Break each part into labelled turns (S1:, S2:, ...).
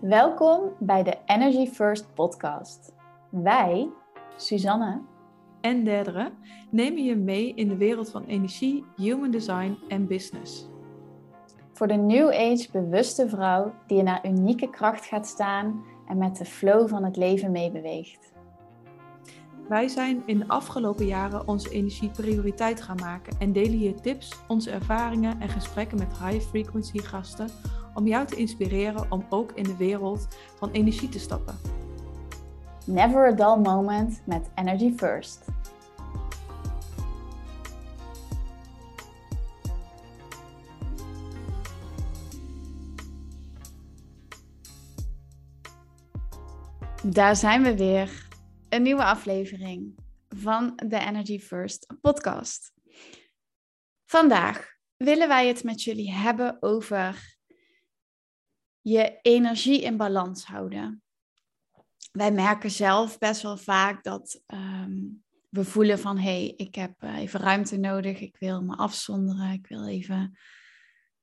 S1: Welkom bij de Energy First podcast. Wij, Suzanne
S2: en Derdere, nemen je mee in de wereld van energie, human design en business.
S1: Voor de New Age bewuste vrouw die in haar unieke kracht gaat staan en met de flow van het leven meebeweegt.
S2: Wij zijn in de afgelopen jaren onze energie prioriteit gaan maken en delen hier tips, onze ervaringen en gesprekken met high frequency gasten om jou te inspireren om ook in de wereld van energie te stappen.
S1: Never a dull moment met Energy First. Daar zijn we weer. Een nieuwe aflevering van de Energy First podcast. Vandaag willen wij het met jullie hebben over je energie in balans houden. Wij merken zelf best wel vaak dat ehm, we voelen van hé, hey, ik heb eh, even ruimte nodig, ik wil me afzonderen, ik wil even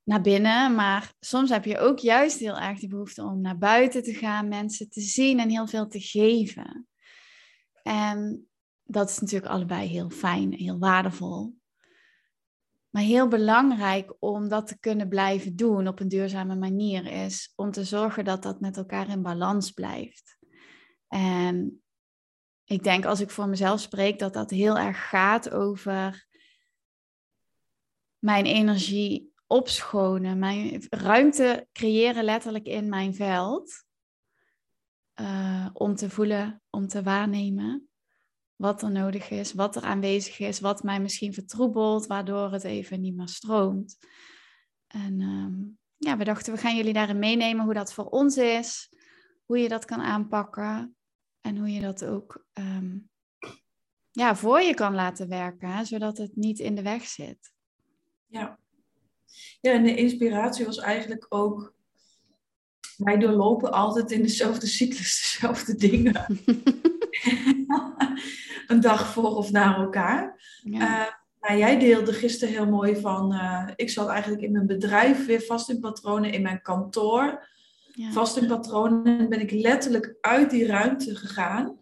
S1: naar binnen. Maar soms heb je ook juist heel erg de behoefte om naar buiten te gaan, mensen te zien en heel veel te geven. En dat is natuurlijk allebei heel fijn, heel waardevol. Maar heel belangrijk om dat te kunnen blijven doen op een duurzame manier is om te zorgen dat dat met elkaar in balans blijft. En ik denk als ik voor mezelf spreek dat dat heel erg gaat over mijn energie opschonen, mijn ruimte creëren letterlijk in mijn veld. Uh, om te voelen, om te waarnemen wat er nodig is, wat er aanwezig is, wat mij misschien vertroebelt, waardoor het even niet meer stroomt. En um, ja, we dachten, we gaan jullie daarin meenemen hoe dat voor ons is, hoe je dat kan aanpakken en hoe je dat ook um, ja, voor je kan laten werken, hè, zodat het niet in de weg zit.
S2: Ja. ja, en de inspiratie was eigenlijk ook wij doorlopen altijd in dezelfde cyclus, dezelfde dingen. een dag voor of na elkaar. Ja. Uh, nou, jij deelde gisteren heel mooi van, uh, ik zat eigenlijk in mijn bedrijf weer vast in patronen, in mijn kantoor ja. vast in patronen. En ben ik letterlijk uit die ruimte gegaan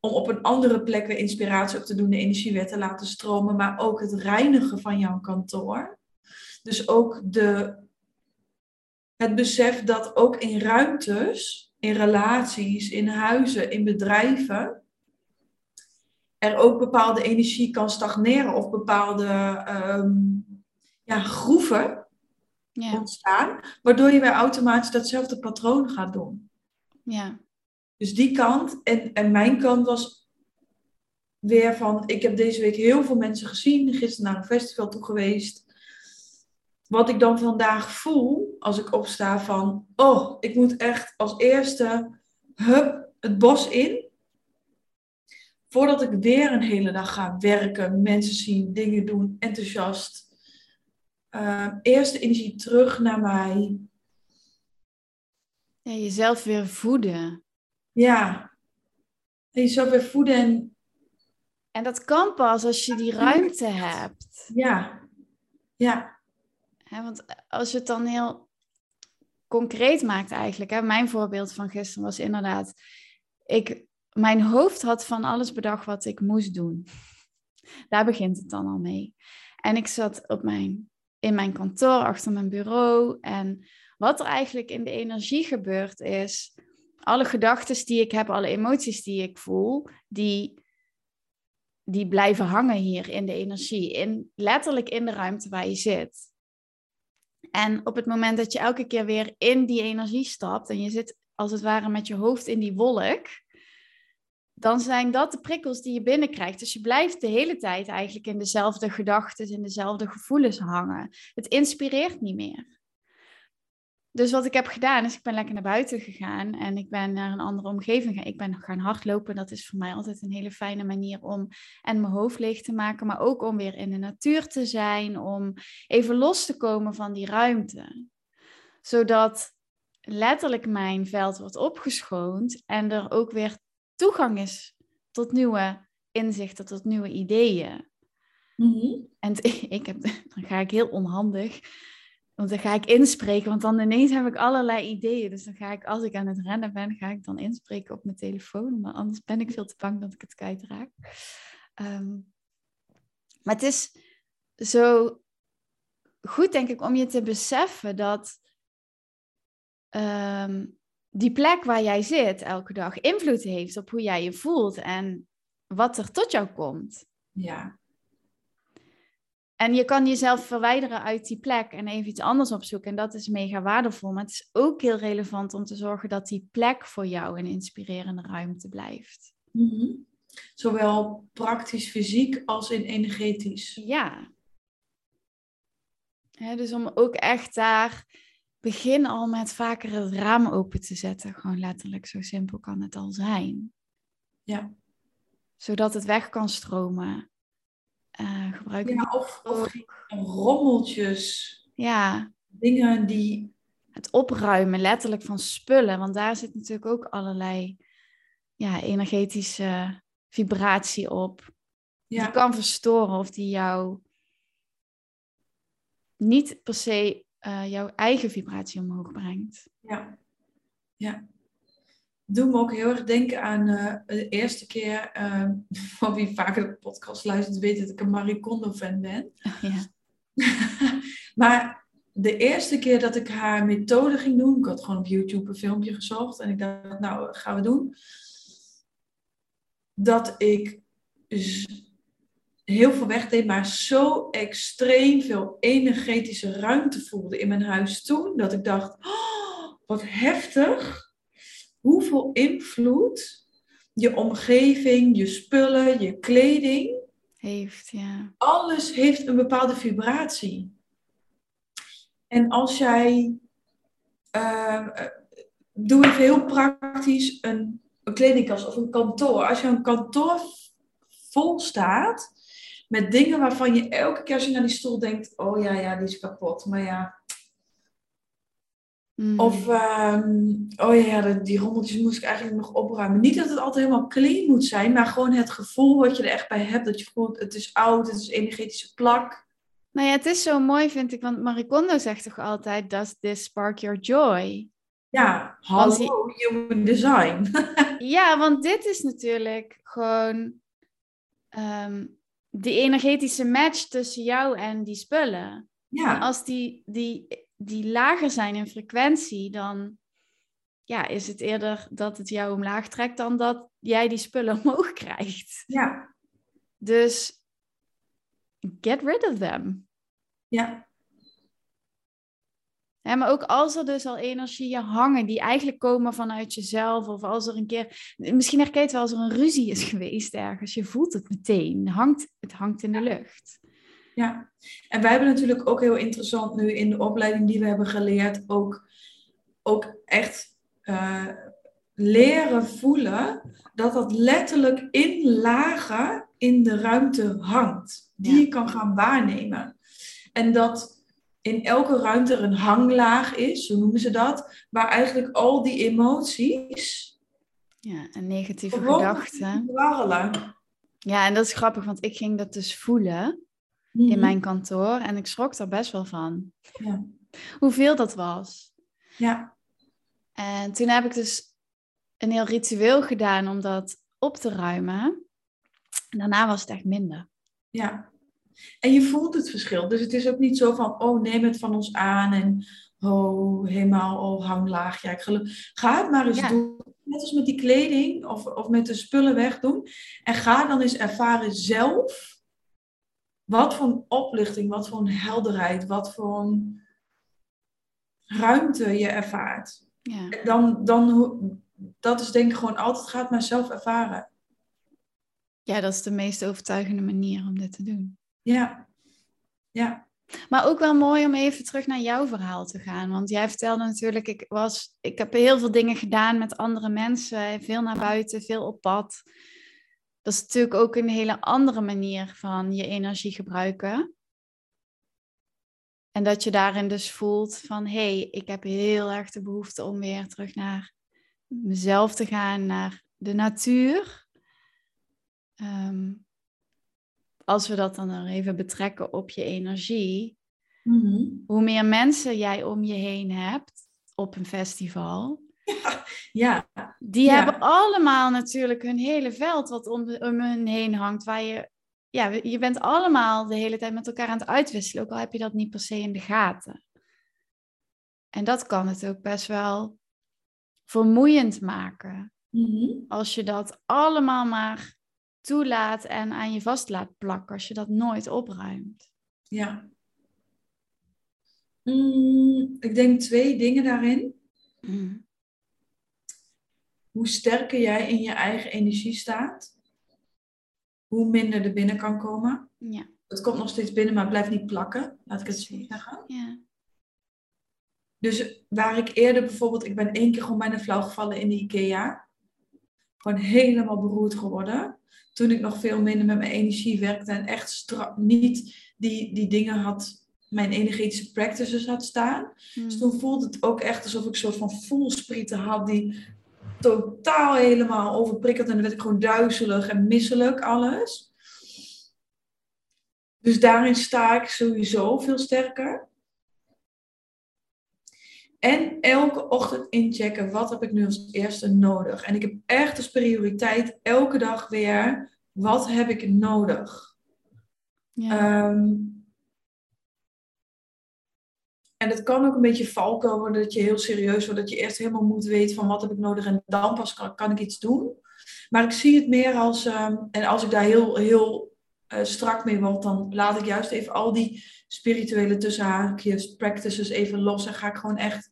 S2: om op een andere plek weer inspiratie op te doen, de energiewet te laten stromen, maar ook het reinigen van jouw kantoor. Dus ook de, het besef dat ook in ruimtes, in relaties, in huizen, in bedrijven, er ook bepaalde energie kan stagneren of bepaalde um, ja, groeven ja. ontstaan, waardoor je weer automatisch datzelfde patroon gaat doen.
S1: Ja.
S2: Dus die kant en, en mijn kant was weer van, ik heb deze week heel veel mensen gezien, gisteren naar een festival toe geweest. Wat ik dan vandaag voel als ik opsta van, oh, ik moet echt als eerste hup, het bos in voordat ik weer een hele dag ga werken, mensen zien, dingen doen, enthousiast. Uh, eerst de energie terug naar mij.
S1: Ja, jezelf weer voeden.
S2: Ja, jezelf weer voeden. En,
S1: en dat kan pas als je die ruimte hebt.
S2: Ja, ja.
S1: want als je het dan heel concreet maakt eigenlijk. Hè? Mijn voorbeeld van gisteren was inderdaad... Ik mijn hoofd had van alles bedacht wat ik moest doen. Daar begint het dan al mee. En ik zat op mijn, in mijn kantoor achter mijn bureau. En wat er eigenlijk in de energie gebeurt is, alle gedachten die ik heb, alle emoties die ik voel, die, die blijven hangen hier in de energie. In, letterlijk in de ruimte waar je zit. En op het moment dat je elke keer weer in die energie stapt en je zit als het ware met je hoofd in die wolk, dan zijn dat de prikkels die je binnenkrijgt. Dus je blijft de hele tijd eigenlijk in dezelfde gedachten, in dezelfde gevoelens hangen. Het inspireert niet meer. Dus wat ik heb gedaan, is ik ben lekker naar buiten gegaan en ik ben naar een andere omgeving gegaan. Ik ben gaan hardlopen. Dat is voor mij altijd een hele fijne manier om en mijn hoofd leeg te maken, maar ook om weer in de natuur te zijn, om even los te komen van die ruimte. Zodat letterlijk mijn veld wordt opgeschoond en er ook weer toegang is tot nieuwe inzichten, tot nieuwe ideeën.
S2: Mhm.
S1: En ik heb, dan ga ik heel onhandig. Want dan ga ik inspreken, want dan ineens heb ik allerlei ideeën. Dus dan ga ik, als ik aan het rennen ben, ga ik dan inspreken op mijn telefoon. Maar anders ben ik veel te bang dat ik het kwijtraak. Um, maar het is zo goed, denk ik, om je te beseffen dat ehm, die plek waar jij zit elke dag invloed heeft op hoe jij je voelt en wat er tot jou komt.
S2: Ja.
S1: En je kan jezelf verwijderen uit die plek en even iets anders opzoeken. En dat is mega waardevol. Maar het is ook heel relevant om te zorgen dat die plek voor jou een inspirerende ruimte blijft.
S2: Mhm. Zowel praktisch fysiek als in energetisch.
S1: Ja. dus om ook echt daar, begin al met vaker het raam open te zetten. Gewoon letterlijk, zo simpel kan het al zijn.
S2: Ja.
S1: Zodat het weg kan stromen. Uh, gebruik
S2: ja, of, of rommeltjes.
S1: Ja.
S2: Dingen die...
S1: Het opruimen, letterlijk van spullen. Want daar zit natuurlijk ook allerlei ja, energetische vibratie op. Ja. Die kan verstoren of die jou niet per se uh, jouw eigen vibratie omhoog brengt.
S2: Ja, ja. Doe me ook heel erg denken aan uh, de eerste keer, uh, van wie vaker de podcast luistert, weet dat ik een Marie Kondo fan ben.
S1: Ja.
S2: maar de eerste keer dat ik haar methode ging doen, ik had gewoon op YouTube een filmpje gezocht en ik dacht, nou, gaan we doen? dat ik heel veel wegdeed, maar zo extreem veel energetische ruimte voelde in mijn huis toen, dat ik dacht, oh, wat heftig, hoeveel invloed je omgeving, je spullen, je kleding
S1: heeft, ja.
S2: Alles heeft een bepaalde vibratie. En als jij, uh, doe even heel praktisch, een een kledingkast of een kantoor. Als je een kantoor vol staat met dingen waarvan je elke keer als je naar die stoel denkt, oh ja, ja, die is kapot. Maar ja. Hmm. Of, ehm, oh ja, die rommeltjes moest ik eigenlijk nog opruimen. Niet dat het altijd helemaal clean moet zijn, maar gewoon het gevoel wat je er echt bij hebt. Dat je voelt, het is oud, het is energetische plak.
S1: Nou ja, het is zo mooi, vind ik. Want Marie Kondo zegt toch altijd, does this spark your joy?
S2: Ja, hallo, human design.
S1: ja, want dit is natuurlijk gewoon um, die energetische match tussen jou en die spullen.
S2: Ja.
S1: En als die, die, die lager zijn in frequentie, dan ja, is het eerder dat het jou omlaag trekt dan dat jij die spullen omhoog krijgt.
S2: Ja.
S1: Dus get rid of them.
S2: Ja,
S1: maar ook als er dus al energieën hangen die eigenlijk komen vanuit jezelf, of als er een keer, misschien herken je het wel als er een ruzie is geweest ergens, je voelt het meteen, het hangt, het hangt in de lucht.
S2: Ja, en wij hebben natuurlijk ook heel interessant nu in de opleiding die we hebben geleerd, ook, ook echt uh, leren voelen dat dat letterlijk in lagen in de ruimte hangt, die je kan gaan waarnemen. En dat in elke ruimte er een hanglaag is, zo noemen ze dat, waar eigenlijk al die emoties.
S1: Ja, en negatieve gedachten.
S2: Warrelen.
S1: Ja, en dat is grappig, want ik ging dat dus voelen in mhm. mijn kantoor en ik schrok er best wel van.
S2: Ja.
S1: Hoeveel dat was.
S2: Ja.
S1: En toen heb ik dus een heel ritueel gedaan om dat op te ruimen. En daarna was het echt minder.
S2: Ja. En je voelt het verschil. Dus het is ook niet zo van, oh, neem het van ons aan en oh, helemaal oh, hanglaag. Ja, ik geloof. Ga het maar eens doen. Net als met die kleding of, of met de spullen wegdoen. En ga dan eens ervaren zelf wat voor een oplichting, wat voor een helderheid, wat voor een ruimte je ervaart.
S1: Ja.
S2: En dan, dan, dat is denk ik gewoon altijd, gaat maar zelf ervaren.
S1: Ja, dat is de meest overtuigende manier om dit te doen.
S2: Ja, ja.
S1: Maar ook wel mooi om even terug naar jouw verhaal te gaan. Want jij vertelde natuurlijk, ik, was, ik heb heel veel dingen gedaan met andere mensen. Veel naar buiten, veel op pad. Dat is natuurlijk ook een hele andere manier van je energie gebruiken. En dat je daarin dus voelt van, hé, hey, ik heb heel erg de behoefte om weer terug naar mezelf te gaan, naar de natuur. Um, als we dat dan nog even betrekken op je energie, Mhm. Hoe meer mensen jij om je heen hebt op een festival.
S2: Ja.
S1: Die hebben allemaal natuurlijk hun hele veld wat om, om hun heen hangt. Waar je, ja, je bent allemaal de hele tijd met elkaar aan het uitwisselen. Ook al heb je dat niet per se in de gaten. En dat kan het ook best wel vermoeiend maken. Mhm. Als je dat allemaal maar toelaat en aan je vast laat plakken. Als je dat nooit opruimt.
S2: Ja. Mm, ik denk twee dingen daarin. Mm. Hoe sterker jij in je eigen energie staat, hoe minder er binnen kan komen.
S1: Ja.
S2: Het komt nog steeds binnen, maar het blijft niet plakken. Laat ik het zo zeggen.
S1: Ja.
S2: Dus waar ik eerder bijvoorbeeld, ik ben één keer gewoon bijna flauw gevallen in de IKEA. Gewoon helemaal beroerd geworden. Toen ik nog veel minder met mijn energie werkte en echt strak niet die, die dingen had mijn energetische practices had staan. Hmm. Dus toen voelde het ook echt alsof ik een soort van voelsprieten had die totaal helemaal overprikkeld. En dan werd ik gewoon duizelig en misselijk, alles. Dus daarin sta ik sowieso veel sterker. En elke ochtend inchecken, wat heb ik nu als eerste nodig? En ik heb echt als prioriteit elke dag weer, wat heb ik nodig? Ja. Ehm, en het kan ook een beetje valken worden dat je heel serieus wordt, dat je eerst helemaal moet weten van wat heb ik nodig en dan pas kan, kan ik iets doen. Maar ik zie het meer als, ehm, en als ik daar heel, heel uh, strak mee word, dan laat ik juist even al die spirituele tussenhaakjes, practices even los en ga ik gewoon echt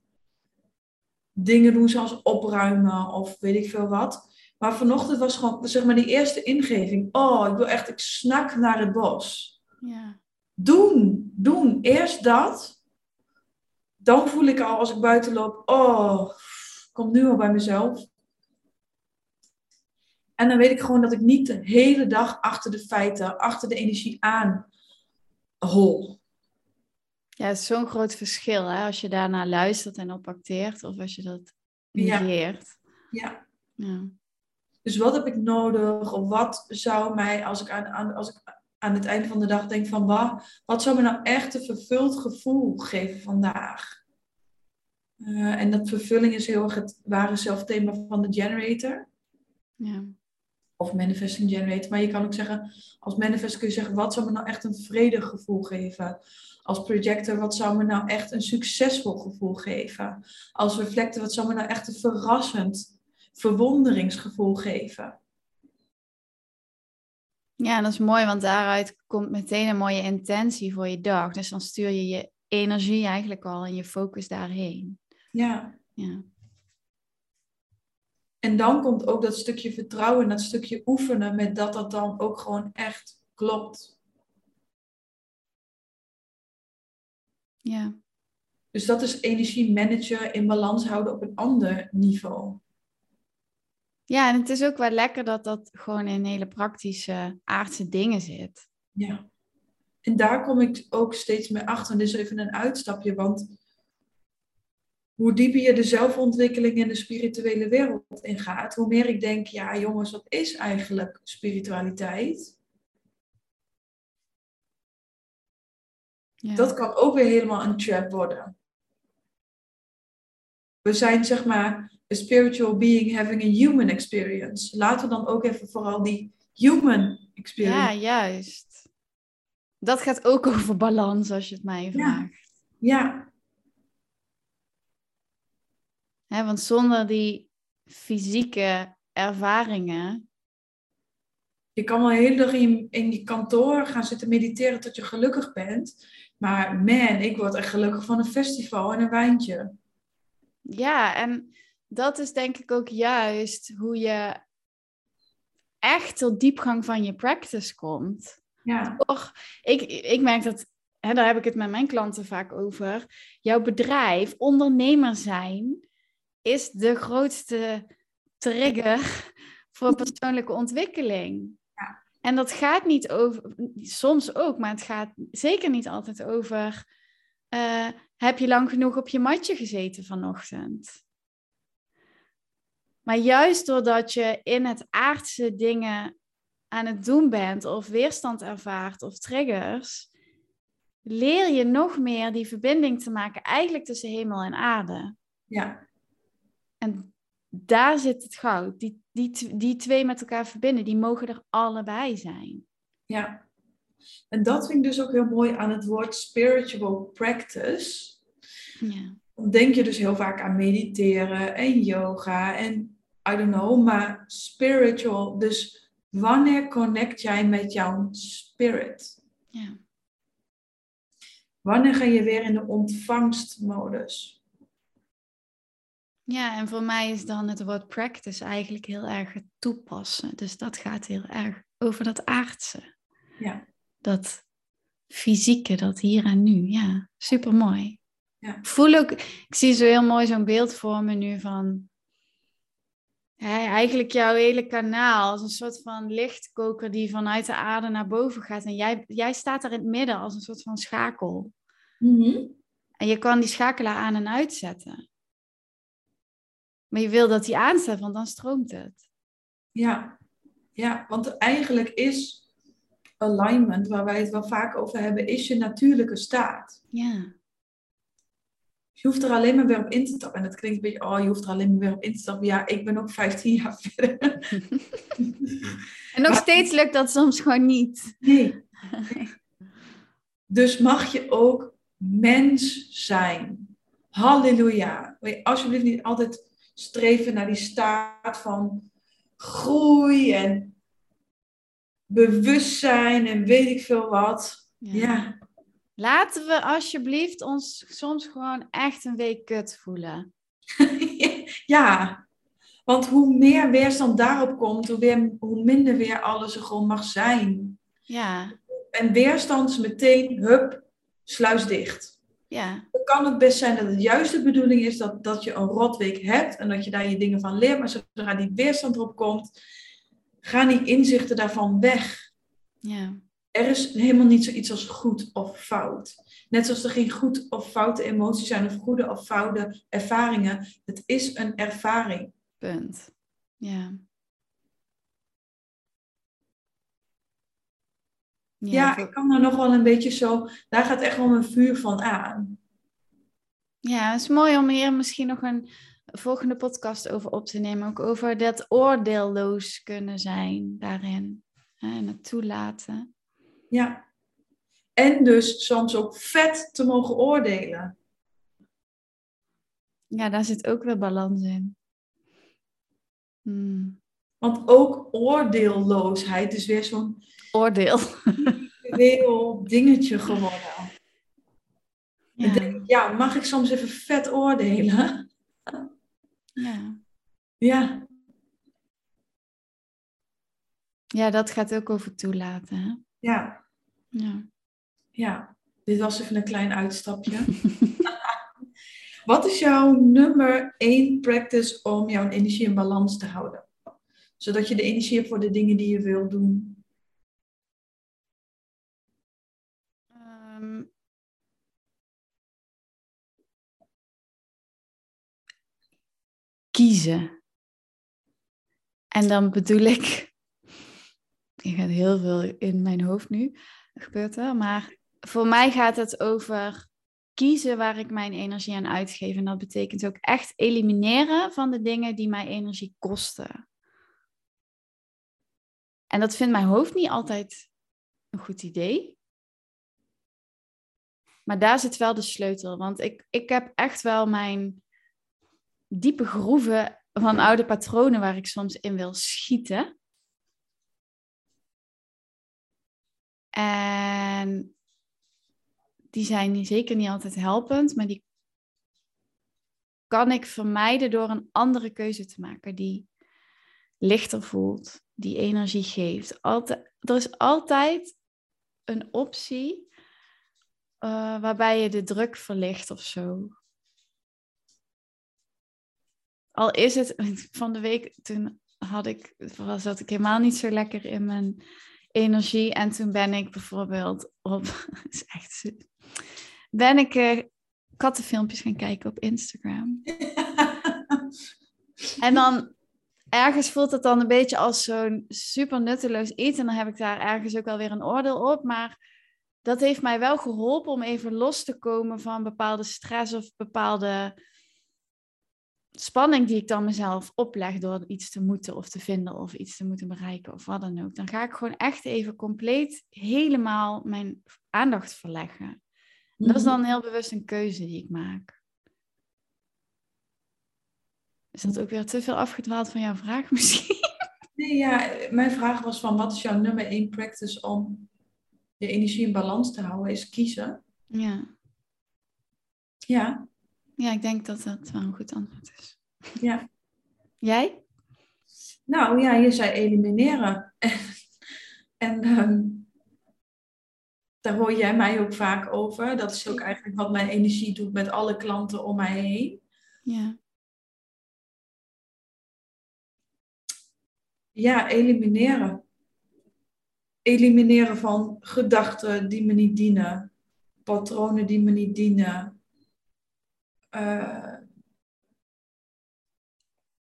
S2: dingen doen zoals opruimen of weet ik veel wat. Maar vanochtend was gewoon, zeg maar, die eerste ingeving. Oh, ik wil echt, ik snak naar het bos.
S1: Ja.
S2: Doen, doen. Eerst dat dan voel ik al als ik buiten loop, oh, kom nu al bij mezelf. En dan weet ik gewoon dat ik niet de hele dag achter de feiten, achter de energie aan hol.
S1: Ja, het is zo'n groot verschil hè? als je daarna luistert en op acteert of als je dat negeert.
S2: Ja.
S1: ja.
S2: Dus wat heb ik nodig? Of wat zou mij, als ik aan, aan, als ik aan het einde van de dag denk van wat, wat zou me nou echt een vervuld gevoel geven vandaag? Uh, en dat vervulling is heel erg het ware zelfthema van de generator.
S1: Ja.
S2: Of manifesting generator. Maar je kan ook zeggen, als manifest kun je zeggen, wat zou me nou echt een vredig gevoel geven? Als projector, wat zou me nou echt een succesvol gevoel geven? Als reflector, wat zou me nou echt een verrassend verwonderingsgevoel geven?
S1: Ja, dat is mooi, want daaruit komt meteen een mooie intentie voor je dag. Dus dan stuur je je energie eigenlijk al en je focus daarheen.
S2: Ja.
S1: ja.
S2: En dan komt ook dat stukje vertrouwen, dat stukje oefenen met dat dat dan ook gewoon echt klopt.
S1: Ja.
S2: Dus dat is energie managen, in balans houden op een ander niveau.
S1: Ja, en het is ook wel lekker dat dat gewoon in hele praktische aardse dingen zit.
S2: Ja. En daar kom ik ook steeds meer achter. Dit is even een uitstapje, want hoe dieper je de zelfontwikkeling en de spirituele wereld ingaat, hoe meer ik denk, ja jongens, wat is eigenlijk spiritualiteit? Ja. Dat kan ook weer helemaal een trap worden. We zijn zeg maar a spiritual being having a human experience. Laten we dan ook even vooral die human experience.
S1: Ja, juist. Dat gaat ook over balans, als je het mij vraagt.
S2: Ja, ja.
S1: Want zonder die fysieke ervaringen.
S2: Je kan wel heel dag in, in je kantoor gaan zitten mediteren tot je gelukkig bent. Maar man, ik word echt gelukkig van een festival en een wijntje.
S1: Ja, en dat is denk ik ook juist hoe je echt tot diepgang van je practice komt.
S2: Ja.
S1: Toch, ik, ik merk dat, hè, daar heb ik het met mijn klanten vaak over. Jouw bedrijf, ondernemer zijn, is de grootste trigger voor persoonlijke ontwikkeling.
S2: Ja.
S1: En dat gaat niet over, soms ook, maar het gaat zeker niet altijd over. Uh, heb je lang genoeg op je matje gezeten vanochtend? Maar juist doordat je in het aardse dingen aan het doen bent, of weerstand ervaart, of triggers, leer je nog meer die verbinding te maken, eigenlijk tussen hemel en aarde.
S2: Ja.
S1: En daar zit het goud. Die, die, die twee met elkaar verbinden, die mogen er allebei zijn.
S2: Ja. En dat vind ik dus ook heel mooi aan het woord spiritual practice.
S1: Ja.
S2: Dan denk je dus heel vaak aan mediteren en yoga en I don't know, maar spiritual. Dus wanneer connect jij met jouw spirit?
S1: Ja.
S2: Wanneer ga je weer in de ontvangstmodus?
S1: Ja, en voor mij is dan het woord practice eigenlijk heel erg het toepassen. Dus dat gaat heel erg over dat aardse.
S2: Ja.
S1: Dat fysieke, dat hier en nu. Ja, super mooi.
S2: Ja.
S1: Voel ook, ik zie zo heel mooi zo'n beeld voor me nu van hè, eigenlijk jouw hele kanaal als een soort van lichtkoker die vanuit de aarde naar boven gaat. En jij, jij staat daar in het midden als een soort van schakel.
S2: Mhm.
S1: En je kan die schakelaar aan en uitzetten. Maar je wil dat die aanstaat, want dan stroomt het.
S2: Ja. ja, want eigenlijk is alignment, waar wij het wel vaak over hebben, is je natuurlijke staat.
S1: Ja.
S2: Je hoeft er alleen maar weer op in te stappen. En dat klinkt een beetje, oh, je hoeft er alleen maar weer op in te stappen. Ja, ik ben ook 15 jaar verder.
S1: En nog
S2: Maar-
S1: steeds lukt dat soms gewoon niet.
S2: Nee. Dus mag je ook mens zijn. Halleluja. Alsjeblieft niet altijd streven naar die staat van groei en bewustzijn en weet ik veel wat. Ja,
S1: Laten we alsjeblieft ons soms gewoon echt een week kut voelen.
S2: ja. want hoe meer weerstand daarop komt, hoe, weer, hoe minder weer alles er gewoon mag zijn.
S1: Ja,
S2: En weerstand is meteen, hup, sluis dicht.
S1: Ja,
S2: Dan kan het best zijn dat het juist de bedoeling is dat, dat je een rotweek hebt en dat je daar je dingen van leert. Maar zodra die weerstand erop komt, gaan die inzichten daarvan weg.
S1: ja.
S2: Er is helemaal niet zoiets als goed of fout. Net zoals er geen goed of foute emoties zijn of goede of foute ervaringen. Het is een ervaring.
S1: Punt. Ja.
S2: Ja, ik kan er nog wel een beetje zo. Daar gaat echt wel mijn vuur van aan.
S1: Ja, het is mooi om hier misschien nog een volgende podcast over op te nemen. Ook over dat oordeelloos kunnen zijn daarin. hè, En het toelaten.
S2: Ja. En dus soms ook vet te mogen oordelen.
S1: Ja, daar zit ook weer balans in. Hmm.
S2: Want ook oordeelloosheid is weer zo'n
S1: Oordeel.
S2: heel dingetje geworden.
S1: Ja.
S2: Ik denk, ja, mag ik soms even vet oordelen?
S1: Ja.
S2: Ja,
S1: ja, dat gaat ook over toelaten. Hè?
S2: ja,
S1: Ja.
S2: ja. Dit was even een klein uitstapje. Wat is jouw nummer één practice om jouw energie in balans te houden? Zodat je de energie hebt voor de dingen die je wil doen.
S1: Ehm, kiezen. En dan bedoel ik, er gaat heel veel in mijn hoofd nu, gebeurt er, maar voor mij gaat het over kiezen waar ik mijn energie aan uitgeef. En dat betekent ook echt elimineren van de dingen die mij energie kosten. En dat vindt mijn hoofd niet altijd een goed idee. Maar daar zit wel de sleutel. Want ik, ik heb echt wel mijn diepe groeven van oude patronen waar ik soms in wil schieten. En die zijn zeker niet altijd helpend, maar die kan ik vermijden door een andere keuze te maken die lichter voelt, die energie geeft. Altijd, er is altijd een optie uh, waarbij je de druk verlicht of zo. Al is het van de week, toen had ik, was dat ik helemaal niet zo lekker in mijn energie. En toen ben ik bijvoorbeeld op, is echt, ben ik uh, kattenfilmpjes gaan kijken op Instagram. en dan ergens voelt het dan een beetje als zo'n super nutteloos iets. En dan heb ik daar ergens ook wel weer een oordeel op. Maar dat heeft mij wel geholpen om even los te komen van bepaalde stress of bepaalde spanning die ik dan mezelf opleg door iets te moeten of te vinden of iets te moeten bereiken of wat dan ook. Dan ga ik gewoon echt even compleet helemaal mijn aandacht verleggen. Dat is mhm. dan heel bewust een keuze die ik maak. Is dat ook weer te veel afgedwaald van jouw vraag misschien?
S2: Nee, ja, mijn vraag was van wat is jouw nummer één practice om je energie in balans te houden? Is kiezen.
S1: Ja.
S2: Ja.
S1: Ja, ik denk dat dat wel een goed antwoord is.
S2: Ja.
S1: Jij?
S2: Nou ja, je zei elimineren. en ehm, daar hoor jij mij ook vaak over. Dat is ook eigenlijk wat mijn energie doet met alle klanten om mij heen.
S1: Ja.
S2: Ja, elimineren. Elimineren van gedachten die me niet dienen, patronen die me niet dienen. Uh,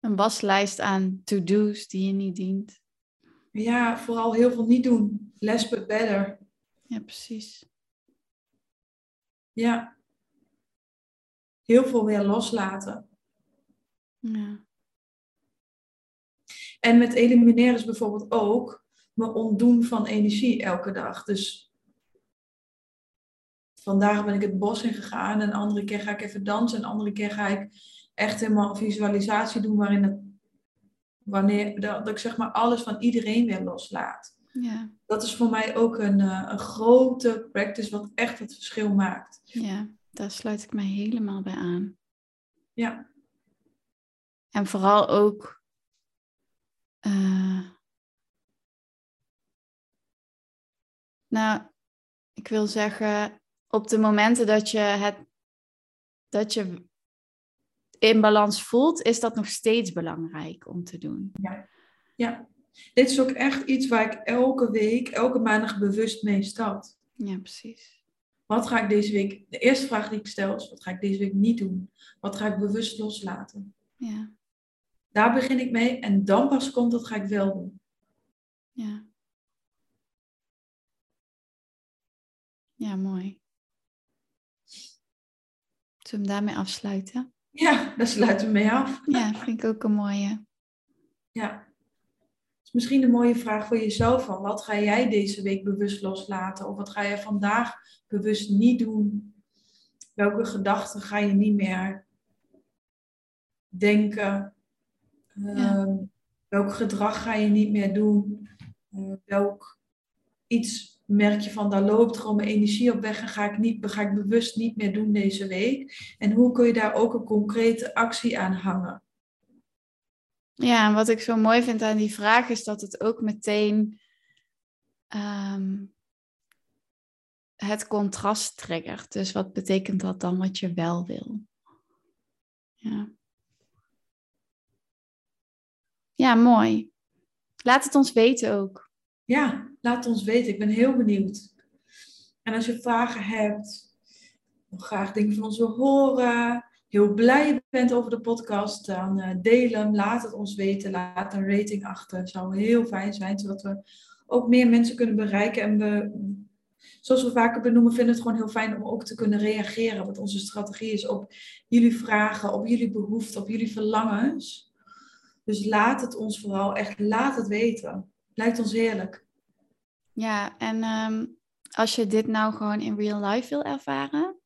S1: een waslijst aan to-do's die je niet dient.
S2: Ja, vooral heel veel niet doen. Less but better.
S1: Ja, precies.
S2: Ja. Heel veel weer loslaten.
S1: Ja.
S2: En met elimineren is bijvoorbeeld ook me ontdoen van energie elke dag. Dus vandaag ben ik het bos in gegaan. En andere keer ga ik even dansen. En andere keer ga ik echt helemaal visualisatie doen waarin het, wanneer, dat, ik zeg maar alles van iedereen weer loslaat.
S1: Ja.
S2: Dat is voor mij ook een, uh, een grote practice wat echt het verschil maakt.
S1: Ja, daar sluit ik mij helemaal bij aan.
S2: Ja.
S1: En vooral ook uh, nou, ik wil zeggen, op de momenten dat je het dat je in balans voelt, is dat nog steeds belangrijk om te doen.
S2: Ja, ja. dit is ook echt iets waar ik elke week, elke maandag bewust mee start.
S1: Ja, precies.
S2: Wat ga ik deze week, de eerste vraag die ik stel is, wat ga ik deze week niet doen? Wat ga ik bewust loslaten?
S1: Ja.
S2: Daar begin ik mee en dan pas komt, dat ga ik wel doen.
S1: Ja. Ja, mooi. Zullen we hem daarmee afsluiten?
S2: Ja, daar sluiten we mee af.
S1: Ja, vind ik ook een mooie.
S2: Ja. is misschien een mooie vraag voor jezelf van wat ga jij deze week bewust loslaten? Of wat ga je vandaag bewust niet doen? Welke gedachten ga je niet meer denken? Ehm, welk gedrag ga je niet meer doen? Uh, welk iets merk je van, daar loopt gewoon mijn energie op weg en ga ik, niet, ga ik bewust niet meer doen deze week? En hoe kun je daar ook een concrete actie aan hangen?
S1: Ja, en wat ik zo mooi vind aan die vraag is dat het ook meteen ehm, het contrast triggert. Dus wat betekent dat dan wat je wel wil? Ja. Ja, mooi. Laat het ons weten ook.
S2: Ja, laat ons weten. Ik ben heel benieuwd. En als je vragen hebt, graag dingen van ons wil horen, heel blij bent over de podcast, dan uh, deel hem, laat het ons weten, laat een rating achter. Het zou heel fijn zijn, zodat we ook meer mensen kunnen bereiken. En we, zoals we vaker benoemen, vinden het gewoon heel fijn om ook te kunnen reageren. Wat onze strategie is op jullie vragen, op jullie behoeften, op jullie verlangens. Dus laat het ons vooral echt, laat het weten. Lijkt ons heerlijk.
S1: Ja, en ehm, als je dit nou gewoon in real life wil ervaren,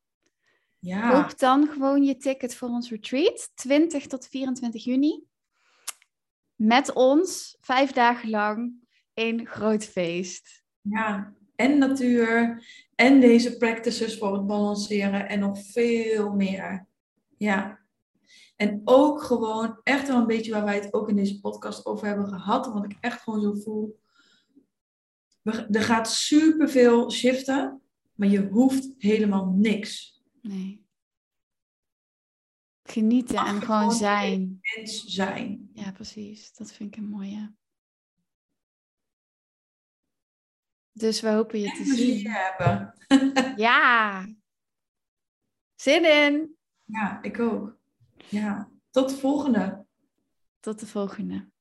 S2: ja.
S1: koop dan gewoon je ticket voor ons retreat, 20 tot 24 juni. Met ons, vijf dagen lang, een groot feest.
S2: Ja, en natuur, en deze practices voor het balanceren en nog veel meer. Ja. En ook gewoon echt wel een beetje waar wij het ook in deze podcast over hebben gehad. Wat ik echt gewoon zo voel. Er gaat superveel shiften, maar je hoeft helemaal niks.
S1: Nee. Genieten en gewoon, zijn.
S2: Mens zijn.
S1: Ja, precies. Dat vind ik een mooie. Dus we hopen je te zien.
S2: hebben.
S1: ja. Zin in.
S2: Ja, ik ook. Ja, tot de volgende.
S1: Tot de volgende.